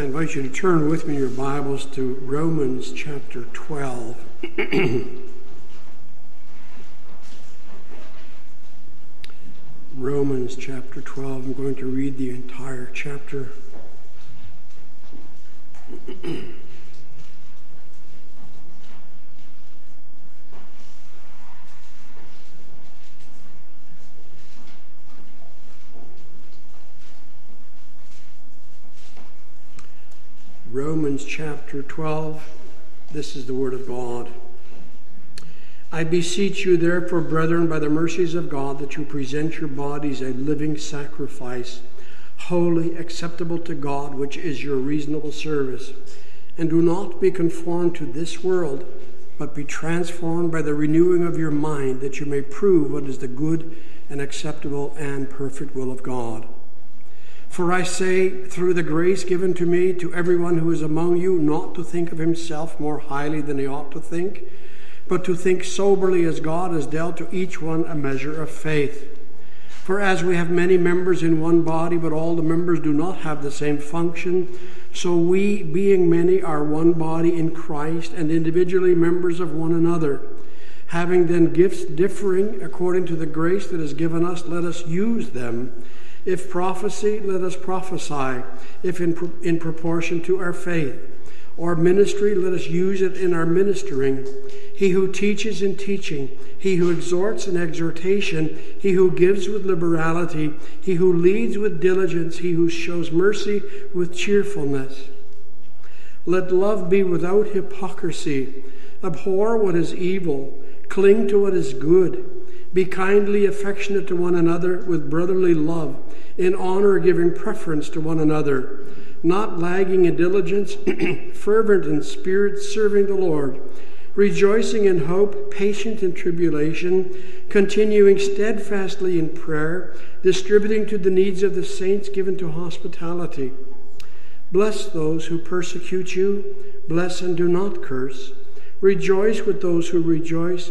I invite you to turn with me your Bibles to Romans chapter 12. Romans chapter 12. I'm going to read the entire chapter. Romans chapter 12. This is the Word of God. I beseech you, therefore, brethren, by the mercies of God, that you present your bodies a living sacrifice, holy, acceptable to God, which is your reasonable service. And do not be conformed to this world, but be transformed by the renewing of your mind, that you may prove what is the good and acceptable and perfect will of God. For I say, through the grace given to me, to everyone who is among you, not to think of himself more highly than he ought to think, but to think soberly as God has dealt to each one a measure of faith. For as we have many members in one body, but all the members do not have the same function, so we, being many, are one body in Christ and individually members of one another. Having then gifts differing according to the grace that is given us, let us use them. If prophecy, let us prophesy, if in, in proportion to our faith. Or ministry, let us use it in our ministering. He who teaches in teaching, he who exhorts in exhortation, he who gives with liberality, he who leads with diligence, he who shows mercy with cheerfulness. Let love be without hypocrisy. Abhor what is evil, cling to what is good. Be kindly affectionate to one another with brotherly love, in honor giving preference to one another, not lagging in diligence, fervent in spirit, serving the Lord, rejoicing in hope, patient in tribulation, continuing steadfastly in prayer, distributing to the needs of the saints, given to hospitality. Bless those who persecute you, bless and do not curse. Rejoice with those who rejoice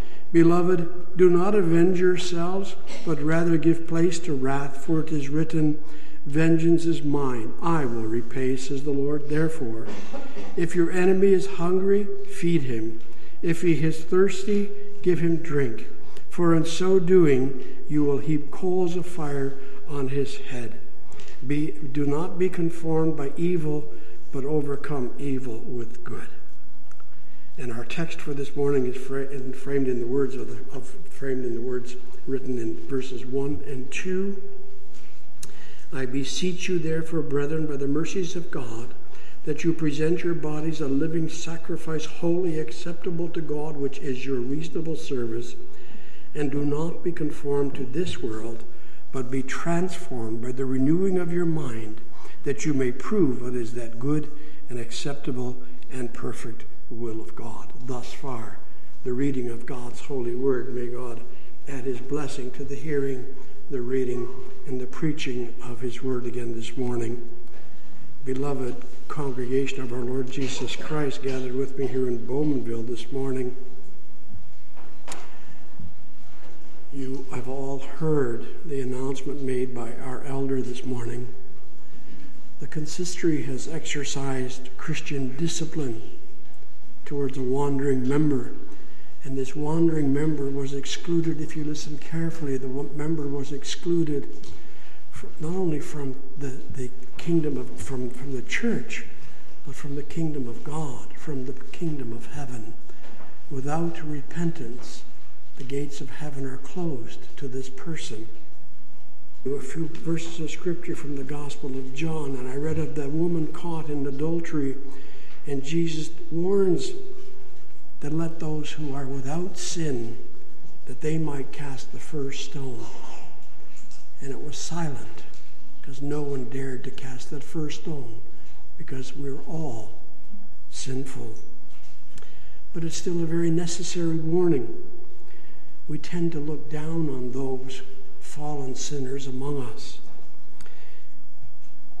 Beloved, do not avenge yourselves, but rather give place to wrath, for it is written, Vengeance is mine, I will repay, says the Lord. Therefore, if your enemy is hungry, feed him. If he is thirsty, give him drink. For in so doing, you will heap coals of fire on his head. Be, do not be conformed by evil, but overcome evil with good. And our text for this morning is framed in the words of, the, of framed in the words written in verses one and two. I beseech you, therefore, brethren, by the mercies of God, that you present your bodies a living sacrifice, wholly acceptable to God, which is your reasonable service, and do not be conformed to this world, but be transformed by the renewing of your mind, that you may prove what is that good and acceptable and perfect will of God. Thus far, the reading of God's holy word. May God add his blessing to the hearing, the reading, and the preaching of his word again this morning. Beloved congregation of our Lord Jesus Christ gathered with me here in Bowmanville this morning. You have all heard the announcement made by our elder this morning. The consistory has exercised Christian discipline towards a wandering member. And this wandering member was excluded, if you listen carefully, the member was excluded not only from the, the kingdom of, from, from the church, but from the kingdom of God, from the kingdom of heaven. Without repentance, the gates of heaven are closed to this person. A few verses of scripture from the Gospel of John, and I read of the woman caught in adultery and Jesus warns that let those who are without sin, that they might cast the first stone. And it was silent because no one dared to cast that first stone because we're all sinful. but it's still a very necessary warning. We tend to look down on those fallen sinners among us.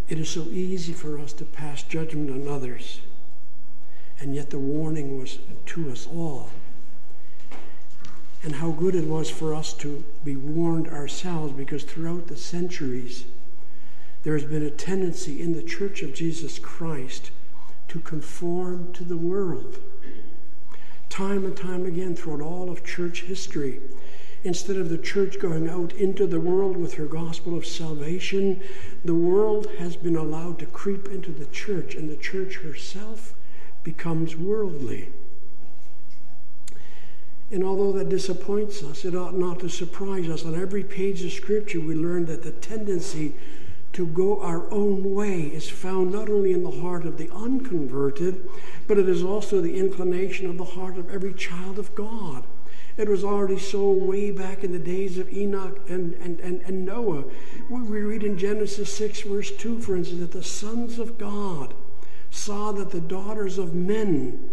It is so easy for us to pass judgment on others, and yet the warning was to us all. And how good it was for us to be warned ourselves, because throughout the centuries, there has been a tendency in the Church of Jesus Christ to conform to the world. Time and time again, throughout all of church history, instead of the church going out into the world with her gospel of salvation, the world has been allowed to creep into the church, and the church herself becomes worldly. And although that disappoints us, it ought not to surprise us. On every page of Scripture, we learn that the tendency to go our own way is found not only in the heart of the unconverted, but it is also the inclination of the heart of every child of God. It was already so way back in the days of Enoch and, and, and, and Noah. We read in Genesis 6, verse 2, for instance, that the sons of God saw that the daughters of men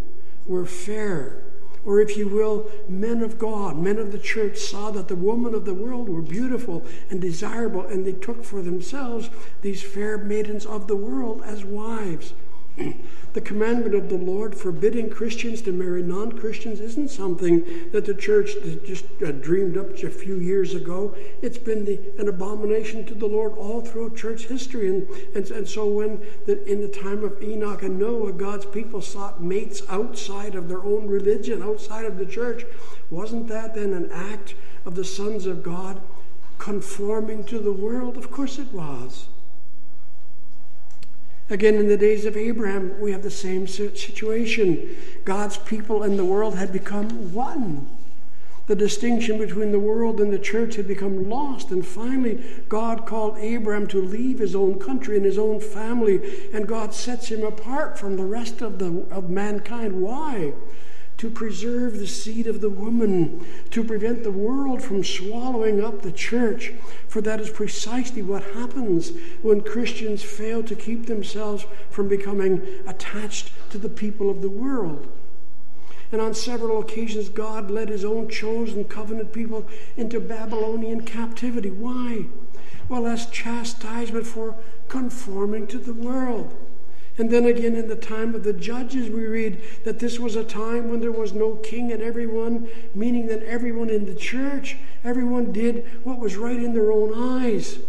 were fair or if you will, men of God, men of the church, saw that the women of the world were beautiful and desirable, and they took for themselves these fair maidens of the world as wives. the commandment of the Lord forbidding Christians to marry non Christians isn't something that the church just uh, dreamed up a few years ago. It's been the, an abomination to the Lord all through church history. And, and, and so, when the, in the time of Enoch and Noah, God's people sought mates outside of their own religion, outside of the church, wasn't that then an act of the sons of God conforming to the world? Of course it was. Again, in the days of Abraham, we have the same situation. God's people and the world had become one. The distinction between the world and the church had become lost. And finally, God called Abraham to leave his own country and his own family, and God sets him apart from the rest of, the, of mankind. Why? To preserve the seed of the woman, to prevent the world from swallowing up the church. For that is precisely what happens when Christians fail to keep themselves from becoming attached to the people of the world. And on several occasions, God led his own chosen covenant people into Babylonian captivity. Why? Well, as chastisement for conforming to the world. And then again, in the time of the judges, we read that this was a time when there was no king and everyone, meaning that everyone in the church, everyone did what was right in their own eyes.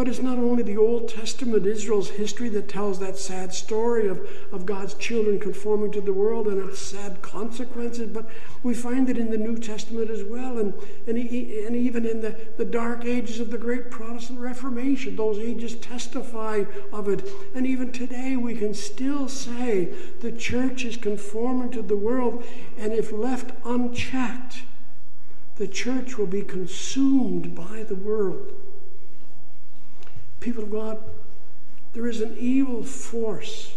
But it's not only the Old Testament, Israel's history, that tells that sad story of, of God's children conforming to the world and its sad consequences, but we find it in the New Testament as well, and, and, and even in the, the dark ages of the great Protestant Reformation. Those ages testify of it. And even today, we can still say the church is conforming to the world, and if left unchecked, the church will be consumed by the world. People of God, there is an evil force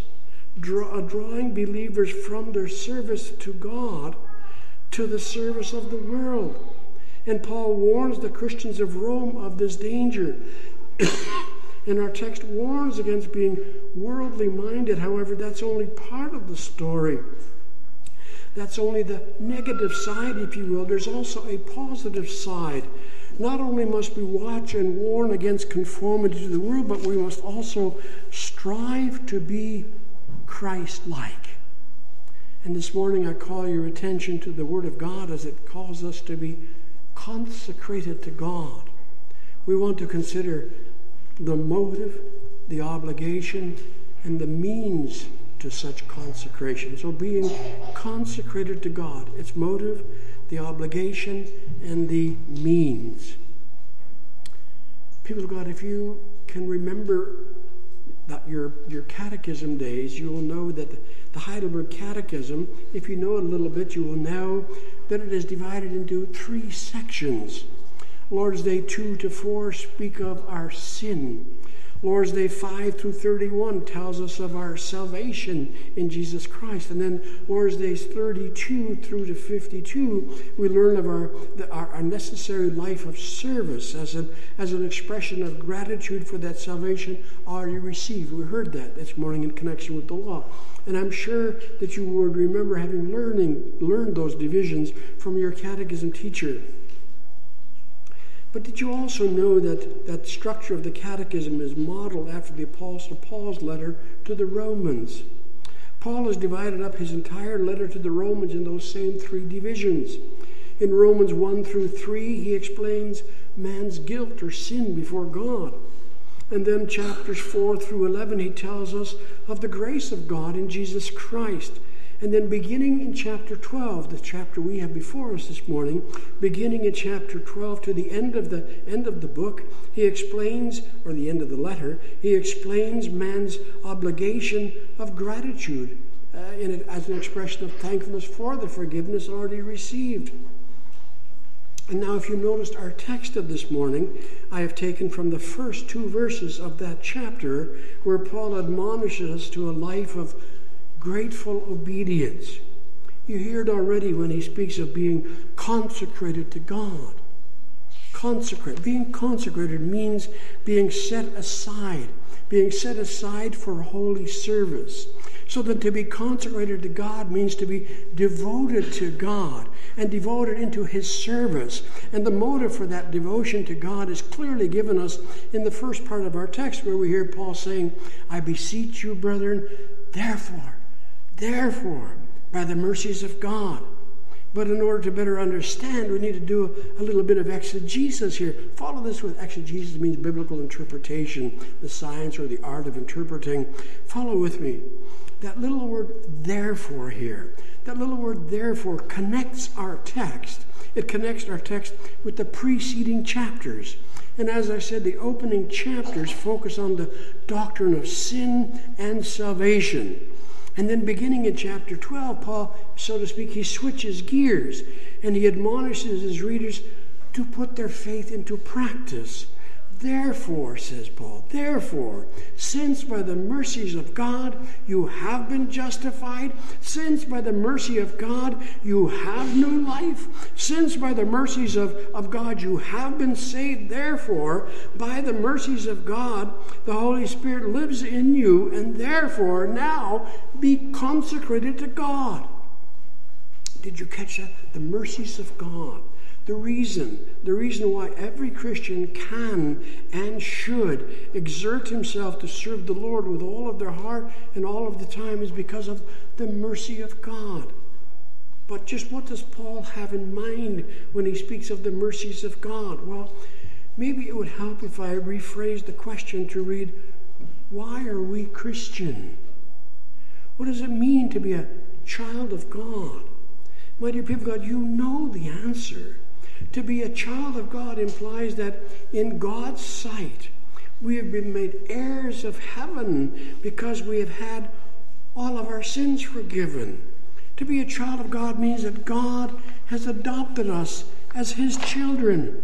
draw, uh, drawing believers from their service to God to the service of the world. And Paul warns the Christians of Rome of this danger. and our text warns against being worldly minded. However, that's only part of the story. That's only the negative side, if you will. There's also a positive side not only must we watch and warn against conformity to the world, but we must also strive to be Christ like. And this morning I call your attention to the Word of God as it calls us to be consecrated to God. We want to consider the motive, the obligation, and the means to such consecration. So being consecrated to God, its motive, the obligation, and the means. People of God, if you can remember that your, your catechism days, you will know that the, Heidelberg Catechism, if you know it a little bit, you will know that it is divided into three sections. Lord's Day 2 to 4 speak of our sin. Lord's Day 5 through 31 tells us of our salvation in Jesus Christ. And then Lord's Days 32 through to 52, we learn of our, our, our, necessary life of service as an, as an expression of gratitude for that salvation already received. We heard that this morning in connection with the law. And I'm sure that you would remember having learning, learned those divisions from your catechism teacher. But did you also know that that structure of the catechism is modeled after the Apostle Paul's letter to the Romans? Paul has divided up his entire letter to the Romans in those same three divisions. In Romans 1 through 3, he explains man's guilt or sin before God. And then chapters 4 through 11, he tells us of the grace of God in Jesus Christ and then beginning in chapter 12, the chapter we have before us this morning, beginning in chapter 12 to the end of the end of the book, he explains, or the end of the letter, he explains man's obligation of gratitude uh, in as an expression of thankfulness for the forgiveness already received. And now, if you noticed our text of this morning, I have taken from the first two verses of that chapter where Paul admonishes us to a life of grateful obedience. You hear it already when he speaks of being consecrated to God. Consecrate. Being consecrated means being set aside, being set aside for holy service. So that to be consecrated to God means to be devoted to God and devoted into His service. And the motive for that devotion to God is clearly given us in the first part of our text, where we hear Paul saying, I beseech you, brethren, therefore, Therefore, by the mercies of God. But in order to better understand, we need to do a little bit of exegesis here. Follow this with exegesis means biblical interpretation, the science or the art of interpreting. Follow with me. That little word therefore here, that little word therefore connects our text. It connects our text with the preceding chapters. And as I said, the opening chapters focus on the doctrine of sin and salvation. And then beginning in chapter 12, Paul, so to speak, he switches gears and he admonishes his readers to put their faith into practice. Therefore, says Paul, therefore, since by the mercies of God you have been justified, since by the mercy of God you have new life, since by the mercies of, of God you have been saved, therefore, by the mercies of God, the Holy Spirit lives in you, and therefore now be consecrated to God. Did you catch that? The mercies of God. The reason, the reason why every Christian can and should exert himself to serve the Lord with all of their heart and all of the time is because of the mercy of God. But just what does Paul have in mind when he speaks of the mercies of God? Well, maybe it would help if I rephrased the question to read, Why are we Christian? What does it mean to be a child of God? My dear people God, you know the answer. To be a child of God implies that in God's sight, we have been made heirs of heaven because we have had all of our sins forgiven. To be a child of God means that God has adopted us as his children.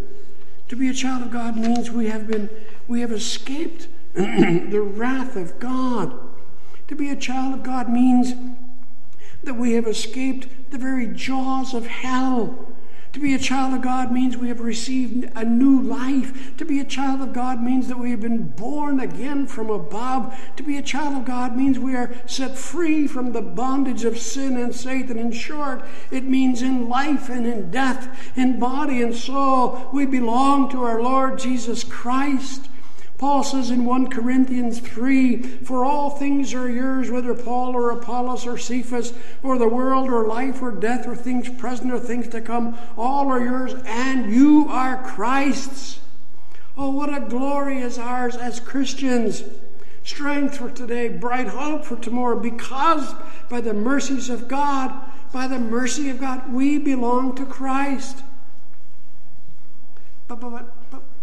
To be a child of God means we have been we have escaped the wrath of God. To be a child of God means that we have escaped the very jaws of hell. To be a child of God means we have received a new life. To be a child of God means that we have been born again from above. To be a child of God means we are set free from the bondage of sin and Satan. In short, it means in life and in death, in body and soul, we belong to our Lord Jesus Christ. Paul says in 1 Corinthians 3 For all things are yours, whether Paul or Apollos or Cephas, or the world or life or death or things present or things to come, all are yours, and you are Christ's. Oh, what a glory is ours as Christians! Strength for today, bright hope for tomorrow, because by the mercies of God, by the mercy of God, we belong to Christ. But, but, but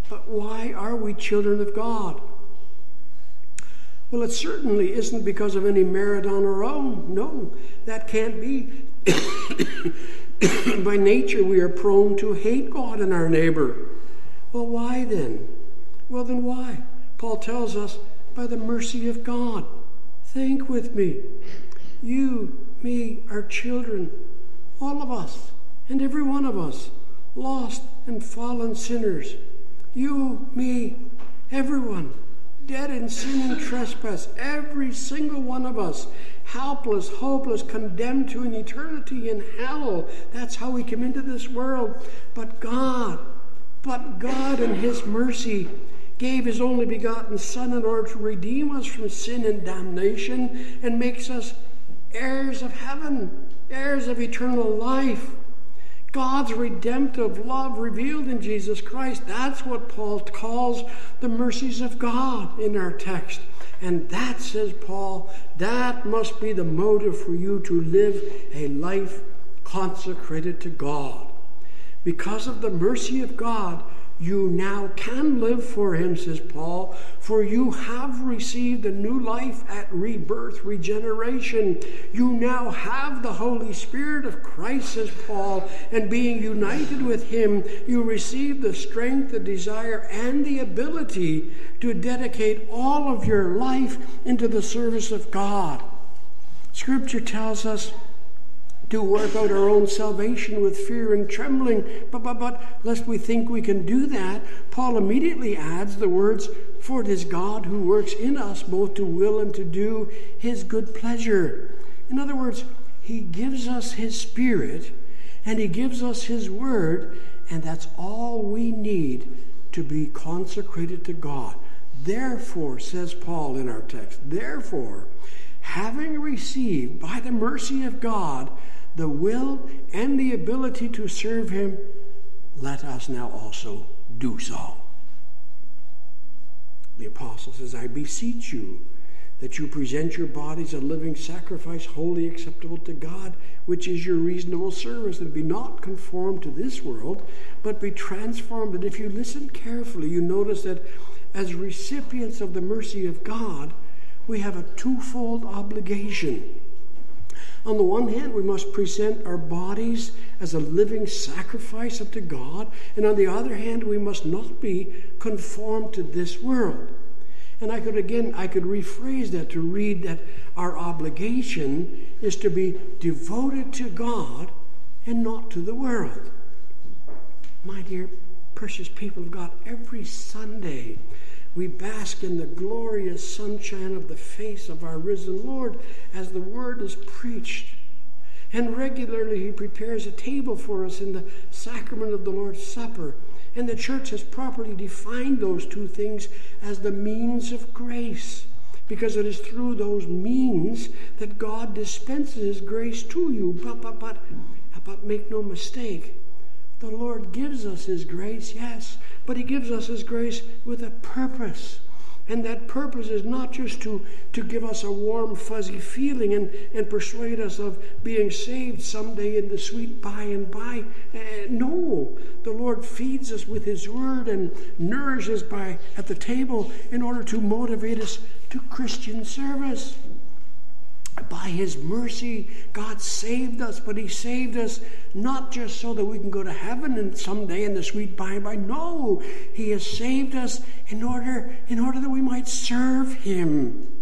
but why are we children of God? Well, it certainly isn't because of any merit on our own. No, that can't be. By nature, we are prone to hate God and our neighbor. Well, why then? Well, then why? Paul tells us, by the mercy of God. Think with me. You, me, our children, all of us, and every one of us, lost and fallen sinners. You, me, everyone, dead in sin and trespass, every single one of us, helpless, hopeless, condemned to an eternity in hell. That's how we came into this world. But God, but God in His mercy gave His only begotten Son in order to redeem us from sin and damnation and makes us heirs of heaven, heirs of eternal life. God's redemptive love revealed in Jesus Christ. That's what Paul calls the mercies of God in our text. And that, says Paul, that must be the motive for you to live a life consecrated to God. Because of the mercy of God, you now can live for him, says Paul, for you have received a new life at rebirth, regeneration. You now have the Holy Spirit of Christ, says Paul, and being united with him, you receive the strength, the desire, and the ability to dedicate all of your life into the service of God. Scripture tells us to work out our own salvation with fear and trembling. But, but, but, lest we think we can do that, Paul immediately adds the words, For it is God who works in us both to will and to do his good pleasure. In other words, he gives us his spirit and he gives us his word, and that's all we need to be consecrated to God. Therefore, says Paul in our text, therefore, having received by the mercy of God the will and the ability to serve Him, let us now also do so. The apostle says, I beseech you that you present your bodies a living sacrifice, wholly acceptable to God, which is your reasonable service, and be not conformed to this world, but be transformed. And if you listen carefully, you notice that as recipients of the mercy of God, we have a twofold obligation. On the one hand, we must present our bodies as a living sacrifice unto God, and on the other hand, we must not be conformed to this world. And I could again, I could rephrase that to read that our obligation is to be devoted to God and not to the world. My dear precious people of God, every Sunday we bask in the glorious sunshine of the face of our risen Lord as the word is preached. And regularly he prepares a table for us in the sacrament of the Lord's Supper. And the church has properly defined those two things as the means of grace, because it is through those means that God dispenses his grace to you. But, but, but, but make no mistake, the Lord gives us his grace, yes, but He gives us His grace with a purpose. And that purpose is not just to, to give us a warm, fuzzy feeling and, and persuade us of being saved someday in the sweet by and by. Uh, no, the Lord feeds us with His Word and nourishes by at the table in order to motivate us to Christian service by his mercy, God saved us, but he saved us not just so that we can go to heaven and someday in the sweet by and by. No, he has saved us in order, in order that we might serve him.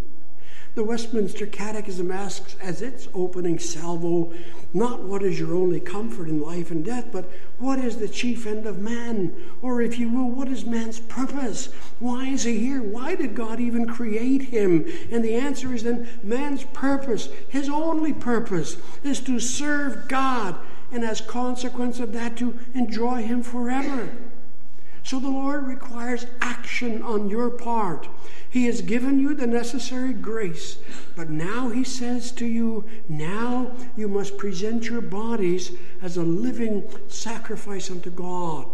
The Westminster Catechism asks, as its opening salvo, not what is your only comfort in life and death, but what is the chief end of man? Or, if you will, what is man's purpose? Why is he here? Why did God even create him? And the answer is then man's purpose, his only purpose, is to serve God, and as consequence of that, to enjoy him forever. So the Lord requires action on your part. He has given you the necessary grace, but now He says to you, now you must present your bodies as a living sacrifice unto God.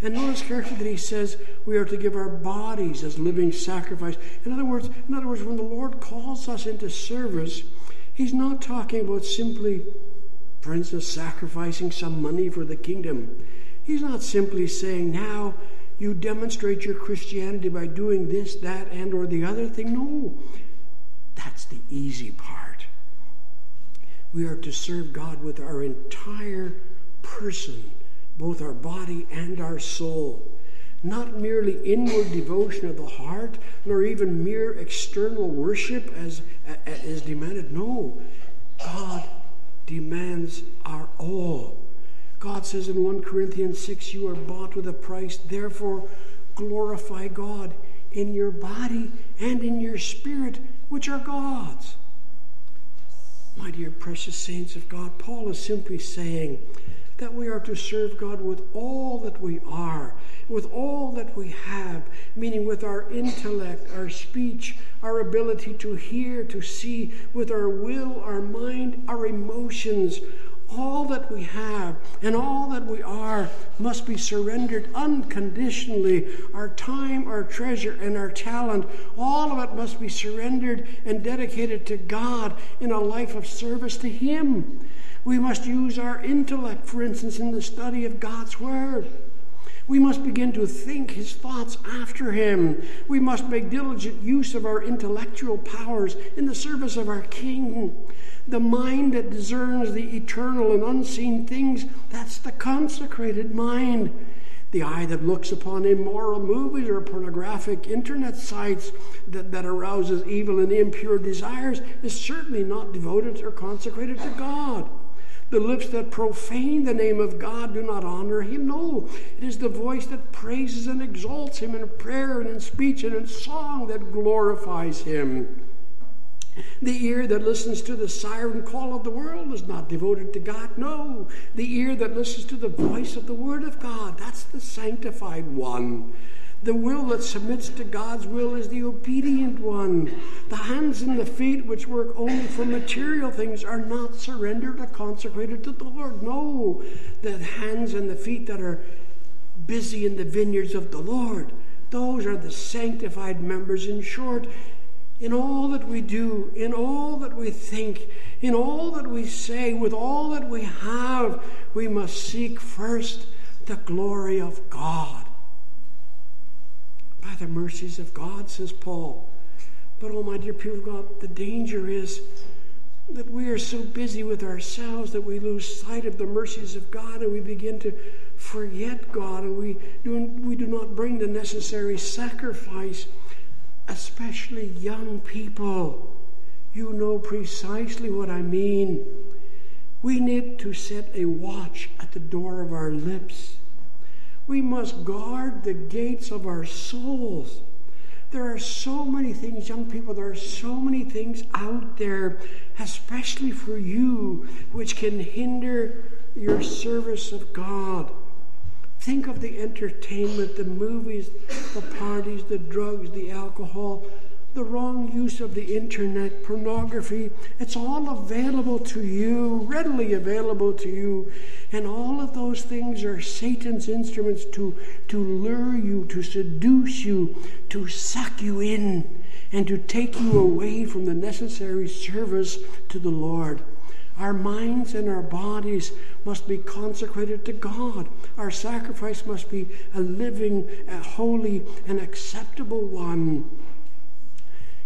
And notice carefully that he says we are to give our bodies as living sacrifice. In other words, in other words, when the Lord calls us into service, he's not talking about simply, for instance, sacrificing some money for the kingdom. He's not simply saying, now you demonstrate your Christianity by doing this, that, and or the other thing. No, that's the easy part. We are to serve God with our entire person, both our body and our soul. not merely inward devotion of the heart, nor even mere external worship as, is demanded. No, God demands our all. God says in 1 Corinthians 6, You are bought with a price, therefore glorify God in your body and in your spirit, which are God's. My dear precious saints of God, Paul is simply saying that we are to serve God with all that we are, with all that we have, meaning with our intellect, our speech, our ability to hear, to see, with our will, our mind, our emotions, all that we have and all that we are must be surrendered unconditionally. Our time, our treasure, and our talent, all of it must be surrendered and dedicated to God in a life of service to Him. We must use our intellect, for instance, in the study of God's Word. We must begin to think his thoughts after him. We must make diligent use of our intellectual powers in the service of our King. The mind that discerns the eternal and unseen things, that's the consecrated mind. The eye that looks upon immoral movies or pornographic internet sites that, that arouses evil and impure desires is certainly not devoted or consecrated to God. The lips that profane the name of God do not honor him. No, it is the voice that praises and exalts him in prayer and in speech and in song that glorifies him. The ear that listens to the siren call of the world is not devoted to God. No, the ear that listens to the voice of the Word of God, that's the sanctified one. The will that submits to God's will is the obedient one. The hands and the feet, which work only for material things, are not surrendered or consecrated to the Lord. No, the hands and the feet that are busy in the vineyards of the Lord, those are the sanctified members. In short, in all that we do, in all that we think, in all that we say, with all that we have, we must seek first the glory of God by the mercies of God, says Paul. But, oh, my dear people of God, the danger is that we are so busy with ourselves that we lose sight of the mercies of God and we begin to forget God and we do, we do not bring the necessary sacrifice, especially young people. You know precisely what I mean. We need to set a watch at the door of our lips. We must guard the gates of our souls. There are so many things, young people, there are so many things out there, especially for you, which can hinder your service of God. Think of the entertainment, the movies, the parties, the drugs, the alcohol, the wrong use of the internet, pornography. It's all available to you, readily available to you. And all of those things are Satan's instruments to, to lure you, to seduce you, to suck you in, and to take you away from the necessary service to the Lord. Our minds and our bodies must be consecrated to God. Our sacrifice must be a living, a holy, and acceptable one.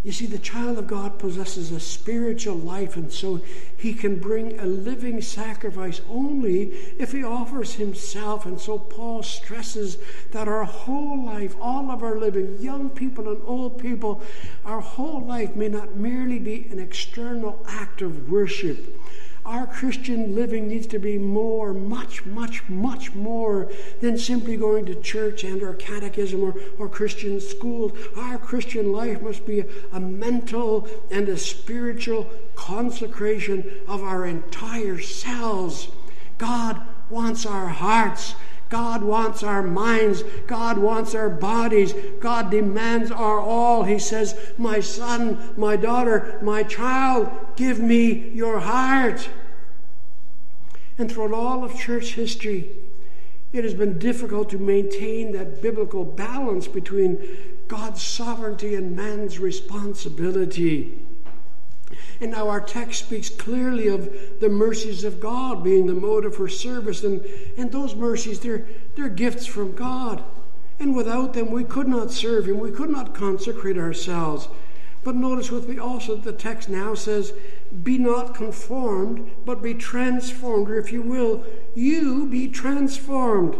You see, the child of God possesses a spiritual life, and so he can bring a living sacrifice only if he offers himself. And so Paul stresses that our whole life, all of our living, young people and old people, our whole life may not merely be an external act of worship our Christian living needs to be more, much, much, much more than simply going to church and or catechism or, or Christian schools. Our Christian life must be a, a mental and a spiritual consecration of our entire selves. God wants our hearts. God wants our minds. God wants our bodies. God demands our all. He says, My son, my daughter, my child, give me your heart. And throughout all of church history, it has been difficult to maintain that biblical balance between God's sovereignty and man's responsibility. And now our text speaks clearly of the mercies of God being the motive for service. And, and those mercies, they're, they're gifts from God. And without them, we could not serve Him. We could not consecrate ourselves. But notice with me also that the text now says, Be not conformed, but be transformed. Or if you will, you be transformed.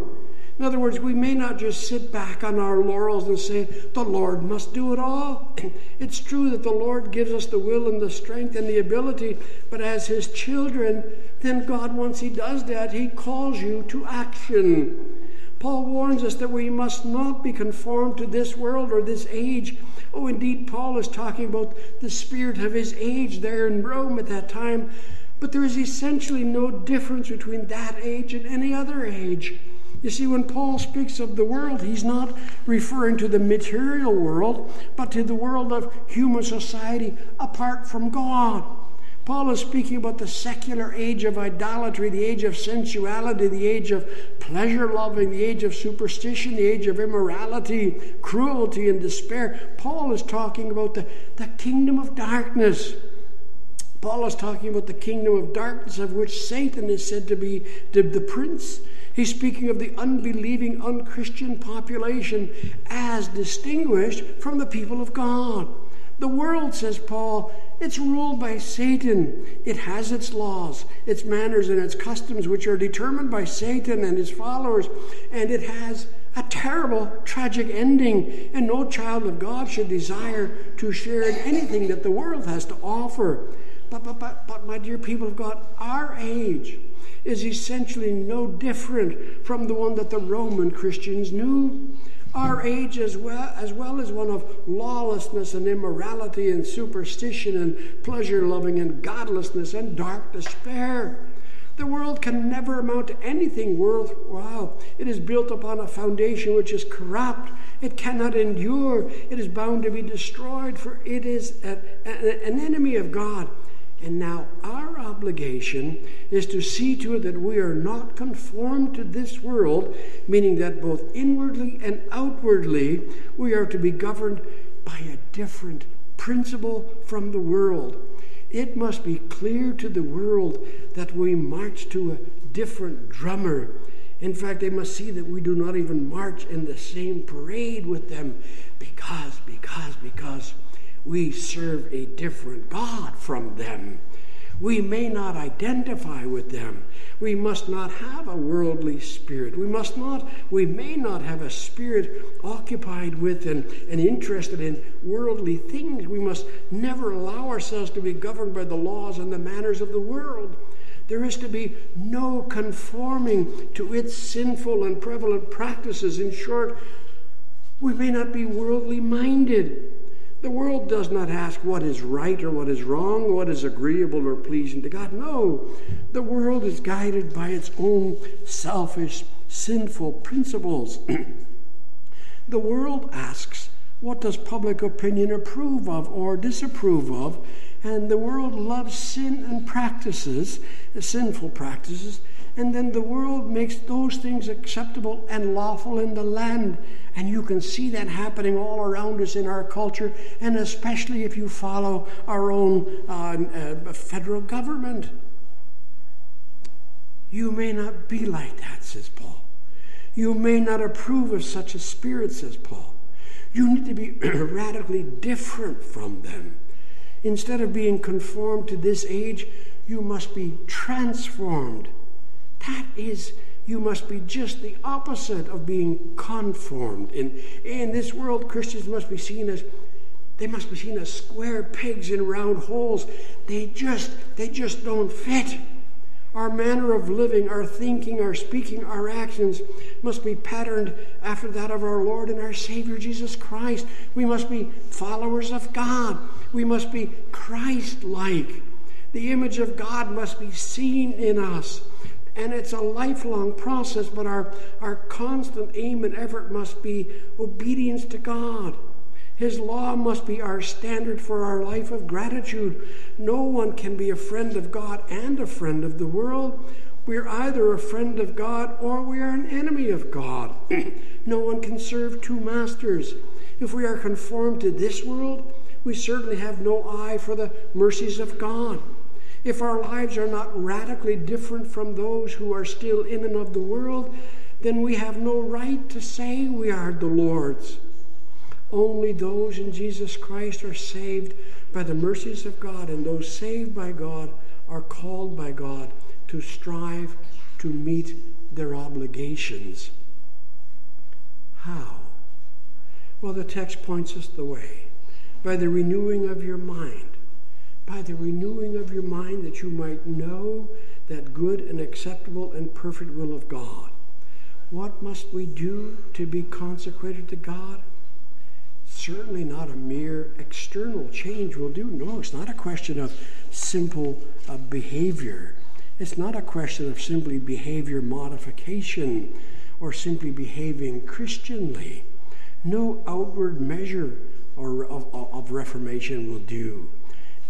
In other words, we may not just sit back on our laurels and say, the Lord must do it all. It's true that the Lord gives us the will and the strength and the ability, but as His children, then God, once He does that, He calls you to action. Paul warns us that we must not be conformed to this world or this age. Oh, indeed, Paul is talking about the spirit of his age there in Rome at that time. But there is essentially no difference between that age and any other age. You see, when Paul speaks of the world, he's not referring to the material world, but to the world of human society apart from God. Paul is speaking about the secular age of idolatry, the age of sensuality, the age of pleasure loving, the age of superstition, the age of immorality, cruelty, and despair. Paul is talking about the, the kingdom of darkness. Paul is talking about the kingdom of darkness of which Satan is said to be the, the prince. He's speaking of the unbelieving, unchristian population as distinguished from the people of God. The world, says Paul, it's ruled by Satan. It has its laws, its manners, and its customs, which are determined by Satan and his followers, and it has a terrible, tragic ending. And no child of God should desire to share in anything that the world has to offer. But, but, but, but, my dear people of God, our age is essentially no different from the one that the Roman Christians knew. Our age, as well, as well as one of lawlessness and immorality and superstition and pleasure loving and godlessness and dark despair. The world can never amount to anything worthwhile. It is built upon a foundation which is corrupt. It cannot endure. It is bound to be destroyed, for it is a, a, an enemy of God. And now our obligation is to see to it that we are not conformed to this world, meaning that both inwardly and outwardly we are to be governed by a different principle from the world. It must be clear to the world that we march to a different drummer. In fact, they must see that we do not even march in the same parade with them because, because, because we serve a different God from them. We may not identify with them. We must not have a worldly spirit. We must not, we may not have a spirit occupied with and, and interested in worldly things. We must never allow ourselves to be governed by the laws and the manners of the world. There is to be no conforming to its sinful and prevalent practices. In short, we may not be worldly minded. The world does not ask what is right or what is wrong, what is agreeable or pleasing to God. No, the world is guided by its own selfish, sinful principles. the world asks, what does public opinion approve of or disapprove of? And the world loves sin and practices, sinful practices, and then the world makes those things acceptable and lawful in the land. And you can see that happening all around us in our culture, and especially if you follow our own uh, uh, federal government. You may not be like that, says Paul. You may not approve of such a spirit, says Paul. You need to be radically different from them. Instead of being conformed to this age, you must be transformed that is, you must be just the opposite of being conformed. In, in this world, Christians must be seen as they must be seen as square pegs in round holes. They just they just don't fit. Our manner of living, our thinking, our speaking, our actions must be patterned after that of our Lord and our Savior Jesus Christ. We must be followers of God. We must be Christ like. The image of God must be seen in us. And it's a lifelong process, but our, our constant aim and effort must be obedience to God. His law must be our standard for our life of gratitude. No one can be a friend of God and a friend of the world. We're either a friend of God or we are an enemy of God. no one can serve two masters. If we are conformed to this world, we certainly have no eye for the mercies of God. If our lives are not radically different from those who are still in and of the world, then we have no right to say we are the Lord's. Only those in Jesus Christ are saved by the mercies of God, and those saved by God are called by God to strive to meet their obligations. How? Well, the text points us the way. By the renewing of your mind. By the renewing of your mind that you might know that good and acceptable and perfect will of God. What must we do to be consecrated to God? Certainly not a mere external change will do. No, it's not a question of simple uh, behavior. It's not a question of simply behavior modification or simply behaving Christianly. No outward measure or of, of reformation will do.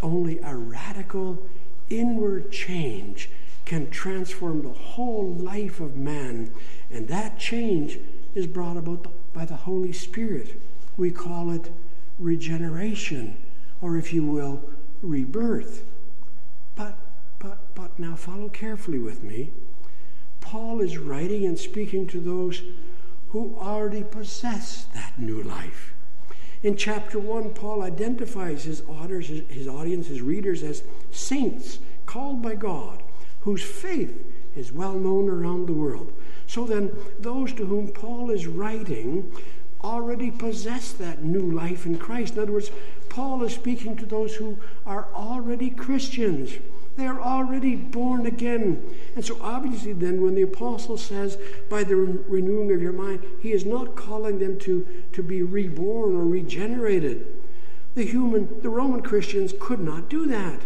Only a radical inward change can transform the whole life of man, and that change is brought about by the Holy Spirit. We call it regeneration, or if you will, rebirth. But, but, but now follow carefully with me. Paul is writing and speaking to those who already possess that new life. In chapter 1, Paul identifies his, authors, his audience, his readers, as saints called by God, whose faith is well known around the world. So then, those to whom Paul is writing already possess that new life in Christ. In other words, Paul is speaking to those who are already Christians. They are already born again. And so, obviously, then, when the apostle says, by the renewing of your mind, he is not calling them to, to be reborn or regenerated. The human, the Roman Christians could not do that,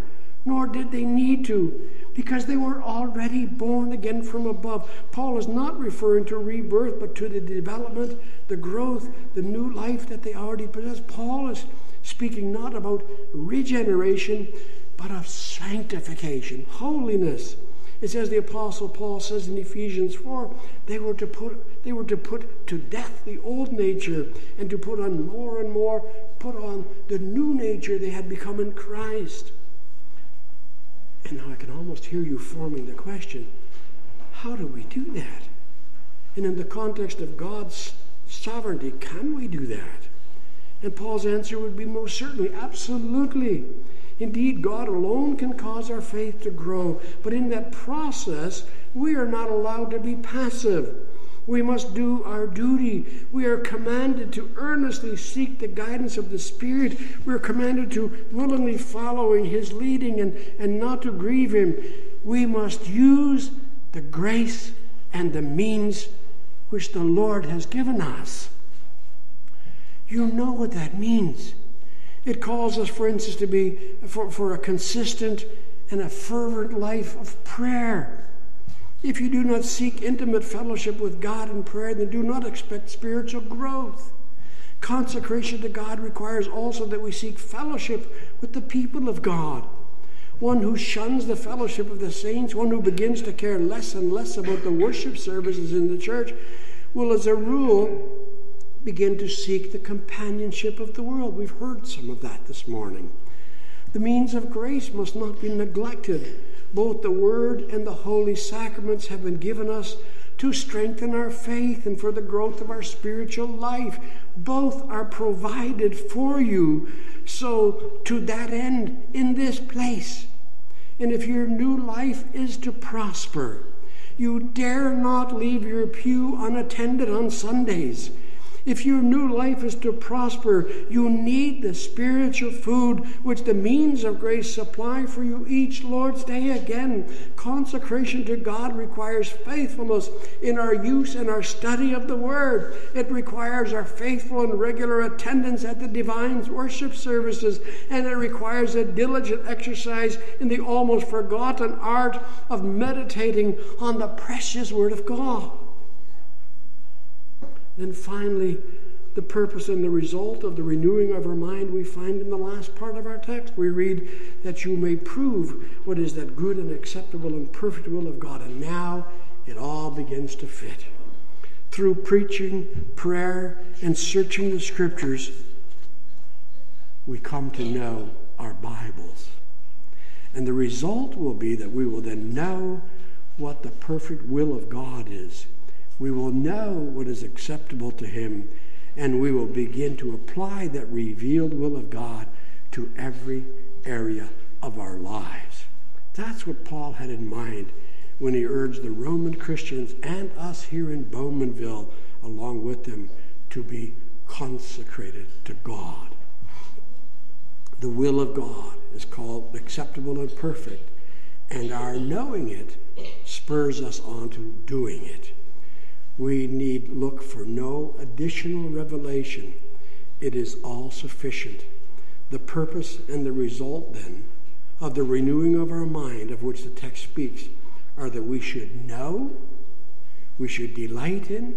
nor did they need to because they were already born again from above. Paul is not referring to rebirth, but to the development, the growth, the new life that they already possess. Paul is speaking not about regeneration, but of sanctification, holiness. It says the apostle Paul says in Ephesians 4, they were to put they were to put to death the old nature and to put on more and more put on the new nature they had become in Christ. And now I can almost hear you forming the question how do we do that? And in the context of God's sovereignty, can we do that? And Paul's answer would be most certainly, absolutely. Indeed, God alone can cause our faith to grow, but in that process, we are not allowed to be passive. We must do our duty. We are commanded to earnestly seek the guidance of the Spirit. We are commanded to willingly follow in His leading and, and not to grieve Him. We must use the grace and the means which the Lord has given us. You know what that means. It calls us, for instance, to be for, for a consistent and a fervent life of prayer. If you do not seek intimate fellowship with God in prayer, then do not expect spiritual growth. Consecration to God requires also that we seek fellowship with the people of God. One who shuns the fellowship of the saints, one who begins to care less and less about the worship services in the church, will, as a rule, begin to seek the companionship of the world. We've heard some of that this morning. The means of grace must not be neglected both the Word and the Holy Sacraments have been given us to strengthen our faith and for the growth of our spiritual life. Both are provided for you. So, to that end, in this place, and if your new life is to prosper, you dare not leave your pew unattended on Sundays. If your new life is to prosper, you need the spiritual food which the means of grace supply for you each Lord's day. Again, consecration to God requires faithfulness in our use and our study of the Word. It requires our faithful and regular attendance at the divine worship services, and it requires a diligent exercise in the almost forgotten art of meditating on the precious Word of God. Then finally, the purpose and the result of the renewing of our mind we find in the last part of our text. We read that you may prove what is that good and acceptable and perfect will of God. And now it all begins to fit. Through preaching, prayer, and searching the scriptures, we come to know our Bibles. And the result will be that we will then know what the perfect will of God is we will know what is acceptable to Him, and we will begin to apply that revealed will of God to every area of our lives. That's what Paul had in mind when he urged the Roman Christians and us here in Bowmanville, along with them, to be consecrated to God. The will of God is called acceptable and perfect, and our knowing it spurs us on to doing it. We need look for no additional revelation. It is all sufficient. The purpose and the result, then, of the renewing of our mind, of which the text speaks, are that we should know, we should delight in,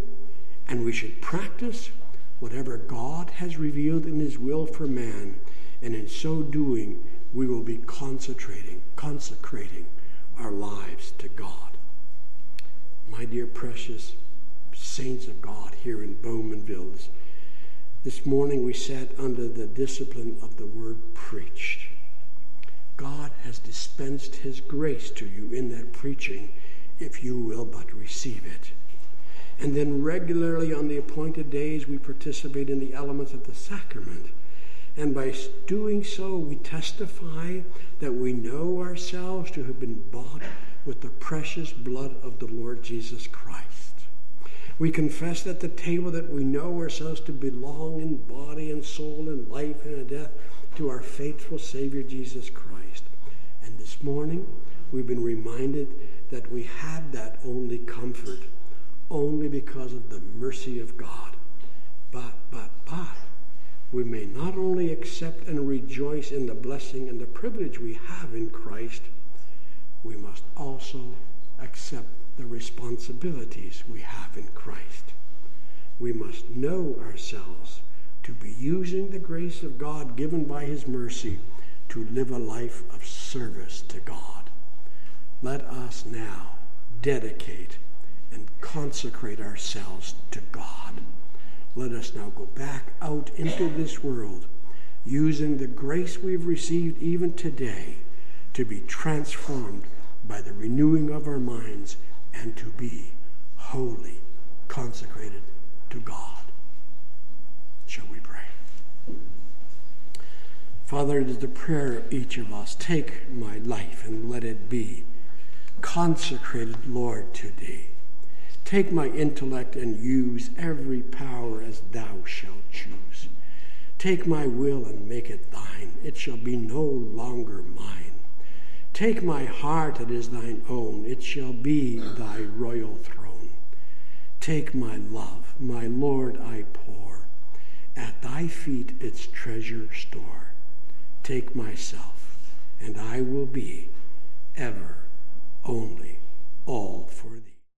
and we should practice whatever God has revealed in His will for man, and in so doing, we will be concentrating, consecrating our lives to God. My dear precious saints of God here in Bowmanville, this morning we sat under the discipline of the word preached. God has dispensed his grace to you in that preaching if you will but receive it. And then regularly on the appointed days, we participate in the elements of the sacrament. And by doing so, we testify that we know ourselves to have been bought with the precious blood of the Lord Jesus Christ. We confess at the table that we know ourselves to belong in body and soul and life and death to our faithful Savior Jesus Christ. And this morning, we've been reminded that we have that only comfort only because of the mercy of God. But, but, but, we may not only accept and rejoice in the blessing and the privilege we have in Christ, we must also accept the responsibilities we have in Christ. We must know ourselves to be using the grace of God given by His mercy to live a life of service to God. Let us now dedicate and consecrate ourselves to God. Let us now go back out into this world using the grace we've received even today to be transformed by the renewing of our minds and to be wholly consecrated to God. Shall we pray? Father, it is the prayer of each of us. Take my life and let it be consecrated, Lord, to thee. Take my intellect and use every power as thou shalt choose. Take my will and make it thine. It shall be no longer mine. Take my heart, it is thine own. It shall be thy royal throne. Take my love, my Lord, I pour. At thy feet its treasure store. Take myself, and I will be ever only all for thee.